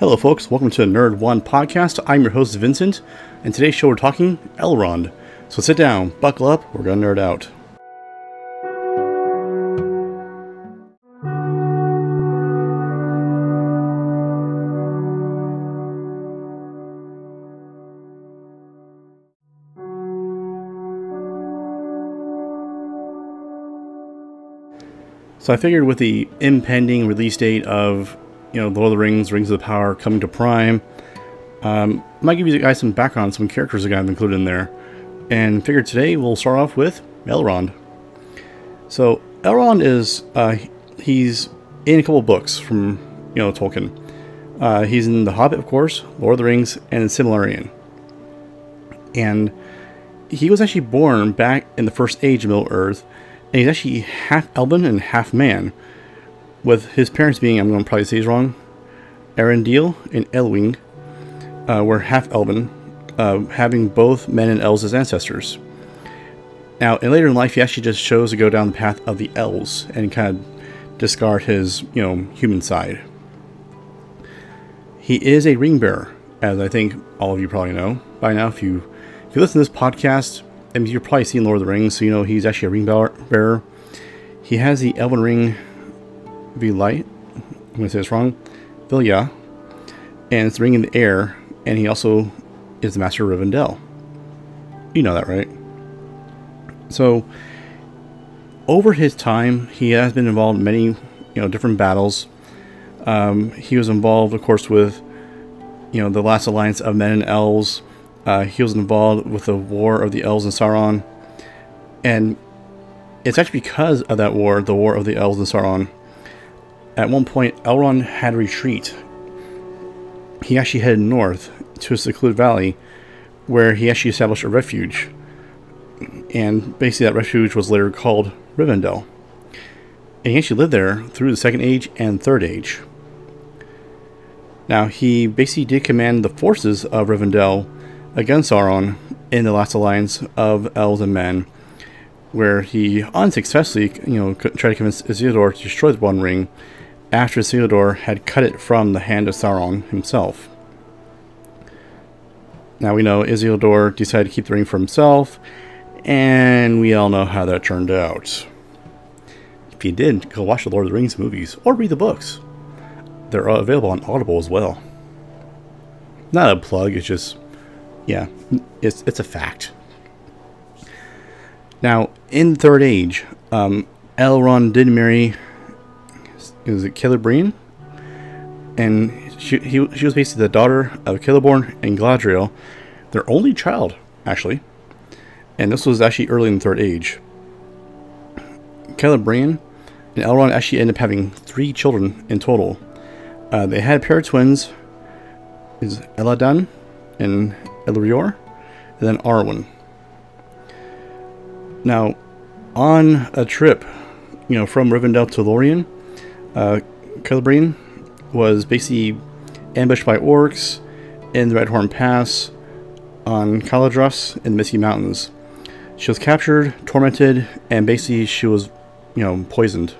Hello, folks. Welcome to the Nerd One podcast. I'm your host, Vincent, and today's show we're talking Elrond. So sit down, buckle up, we're gonna nerd out. So I figured with the impending release date of, you know, Lord of the Rings, Rings of the Power coming to Prime, um, I might give you guys some background, some characters that I've included in there. And figured today we'll start off with Elrond. So Elrond is, uh, he's in a couple books from, you know, Tolkien. Uh, he's in The Hobbit, of course, Lord of the Rings, and Silmarillion. And he was actually born back in the first age of Middle Earth, and he's actually half elven and half man, with his parents being, I'm going to probably say he's wrong, Earendil and Elwing, uh, were half elven, uh, having both men and elves as ancestors. Now, in later in life, he actually just chose to go down the path of the elves and kind of discard his, you know, human side. He is a ring bearer, as I think all of you probably know by now. If you if you listen to this podcast, I mean, you're probably seen Lord of the Rings, so you know he's actually a ring bearer. He has the Elven Ring Light. I'm going to say this wrong. Vilya. And it's ring in the air, and he also is the Master of Rivendell. You know that, right? So, over his time, he has been involved in many, you know, different battles. Um, he was involved, of course, with, you know, the last alliance of men and elves, uh, he was involved with the War of the Elves and Sauron. And it's actually because of that war, the War of the Elves and Sauron, at one point Elrond had a retreat. He actually headed north to a secluded valley where he actually established a refuge. And basically that refuge was later called Rivendell. And he actually lived there through the Second Age and Third Age. Now, he basically did command the forces of Rivendell against Sauron in the last alliance of elves and men, where he unsuccessfully, you know, tried to convince Isildur to destroy the One Ring after Isildur had cut it from the hand of Sauron himself. Now we know Isildur decided to keep the ring for himself, and we all know how that turned out. If you did, go watch the Lord of the Rings movies or read the books. They're available on Audible as well. Not a plug, it's just yeah, it's it's a fact. Now, in Third Age, um, Elrond did marry. Is it Celebrian? And she he, she was basically the daughter of Celeborn and Galadriel, their only child, actually. And this was actually early in the Third Age. Celebrian and Elrond actually ended up having three children in total. Uh, they had a pair of twins, is Elladan and Elrohir, and then Arwen. Now, on a trip, you know, from Rivendell to Lorien, uh, Celebrian was basically ambushed by orcs in the Redhorn Pass on Caradhras in the Misty Mountains. She was captured, tormented, and basically she was, you know, poisoned.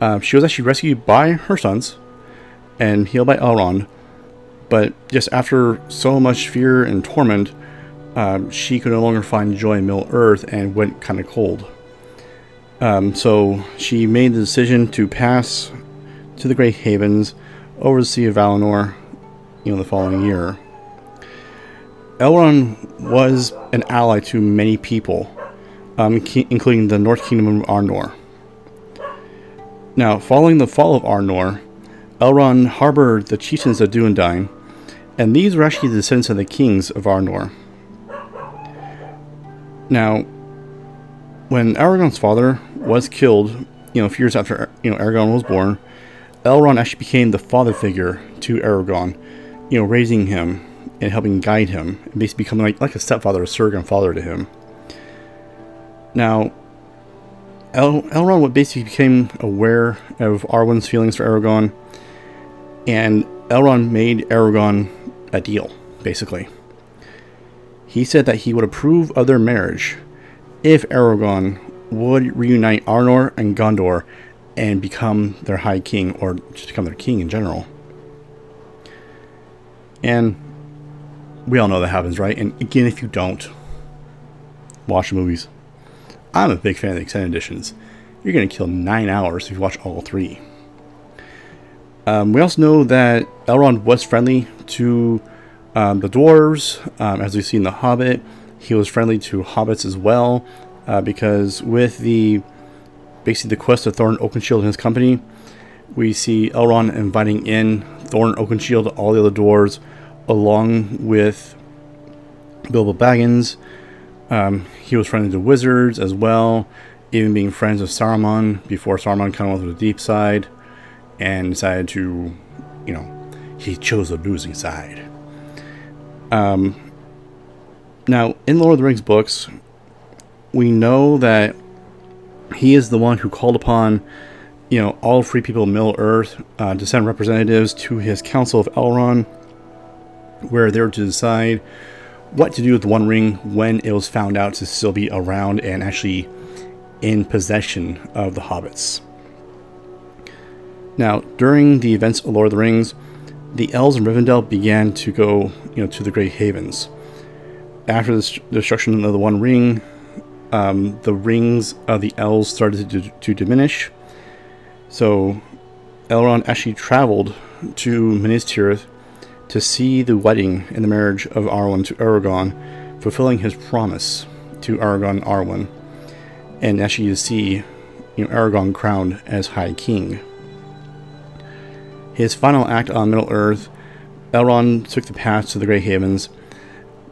Uh, she was actually rescued by her sons and healed by Elrond, but just after so much fear and torment, um, she could no longer find joy in Middle Earth and went kind of cold. Um, so she made the decision to pass to the Great Havens over the Sea of Valinor, you know, the following year. Elrond was an ally to many people, um, including the North Kingdom of Arnor. Now, following the fall of Arnor, Elrond harbored the chieftains of Dunedain and these were actually the descendants of the kings of Arnor. Now, when Aragorn's father was killed, you know, a few years after you know Aragorn was born, Elrond actually became the father figure to Aragorn, you know, raising him and helping guide him, and basically becoming like, like a stepfather, a surrogate father to him. Now, El- Elrond basically became aware of Arwen's feelings for Aragorn, and Elrond made Aragorn a deal, basically. He said that he would approve of their marriage if Aragorn would reunite Arnor and Gondor and become their High King, or just become their king in general. And we all know that happens, right? And again, if you don't, watch the movies. I'm a big fan of the extended editions. You're going to kill nine hours if you watch all three. Um, we also know that Elrond was friendly to um, the dwarves, um, as we see in The Hobbit. He was friendly to hobbits as well, uh, because with the basically the quest of Thorin Oakenshield and his company, we see Elrond inviting in Thorin Oakenshield, all the other dwarves, along with Bilbo Baggins. Um, he was friendly to wizards as well, even being friends with Saruman before Saruman kind of went to the deep side and decided to, you know, he chose the losing side. Um, now, in Lord of the Rings books, we know that he is the one who called upon, you know, all free people of Middle Earth uh, to send representatives to his Council of Elrond, where they were to decide what to do with the One Ring when it was found out to still be around and actually in possession of the hobbits. Now, during the events of Lord of the Rings, the elves in Rivendell began to go, you know, to the Great Havens. After the destruction of the One Ring, um, the rings of the elves started to, to diminish. So, Elrond actually traveled to Minas Tirith to see the wedding and the marriage of Arwen to Aragorn, fulfilling his promise to Aragorn and Arwen, and actually to see you know, Aragorn crowned as High King. His final act on Middle Earth, Elrond took the path to the Grey Havens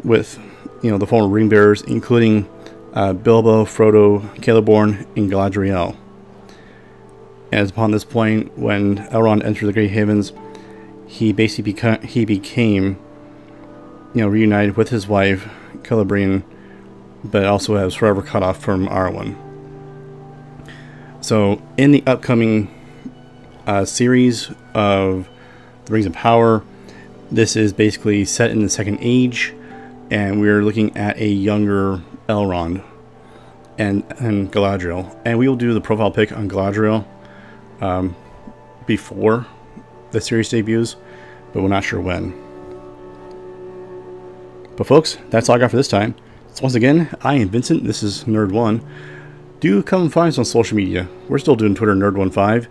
with you know the former ring bearers, including uh, Bilbo, Frodo, Celeborn, and Galadriel. As upon this point, when Elrond entered the Grey Havens, he basically beca- he became, you know, reunited with his wife, Celebrian, but also has forever cut off from Arwen. So, in the upcoming uh, series of the Rings of Power, this is basically set in the Second Age, and we're looking at a younger Elrond and and Galadriel, and we will do the profile pick on Galadriel um, before the series debuts, but we're not sure when. But folks, that's all I got for this time. So once again, I am Vincent. This is Nerd One. Do come find us on social media. We're still doing Twitter Nerd15.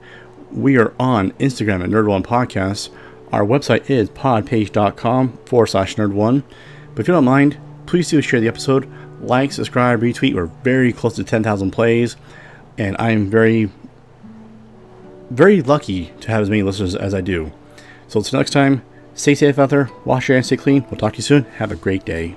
We are on Instagram at Nerd One Podcast. Our website is podpage.com forward slash nerd one. But if you don't mind, please do share the episode, like, subscribe, retweet. We're very close to 10,000 plays, and I am very very lucky to have as many listeners as I do. So until next time, stay safe out there, wash your hands, stay clean. We'll talk to you soon. Have a great day.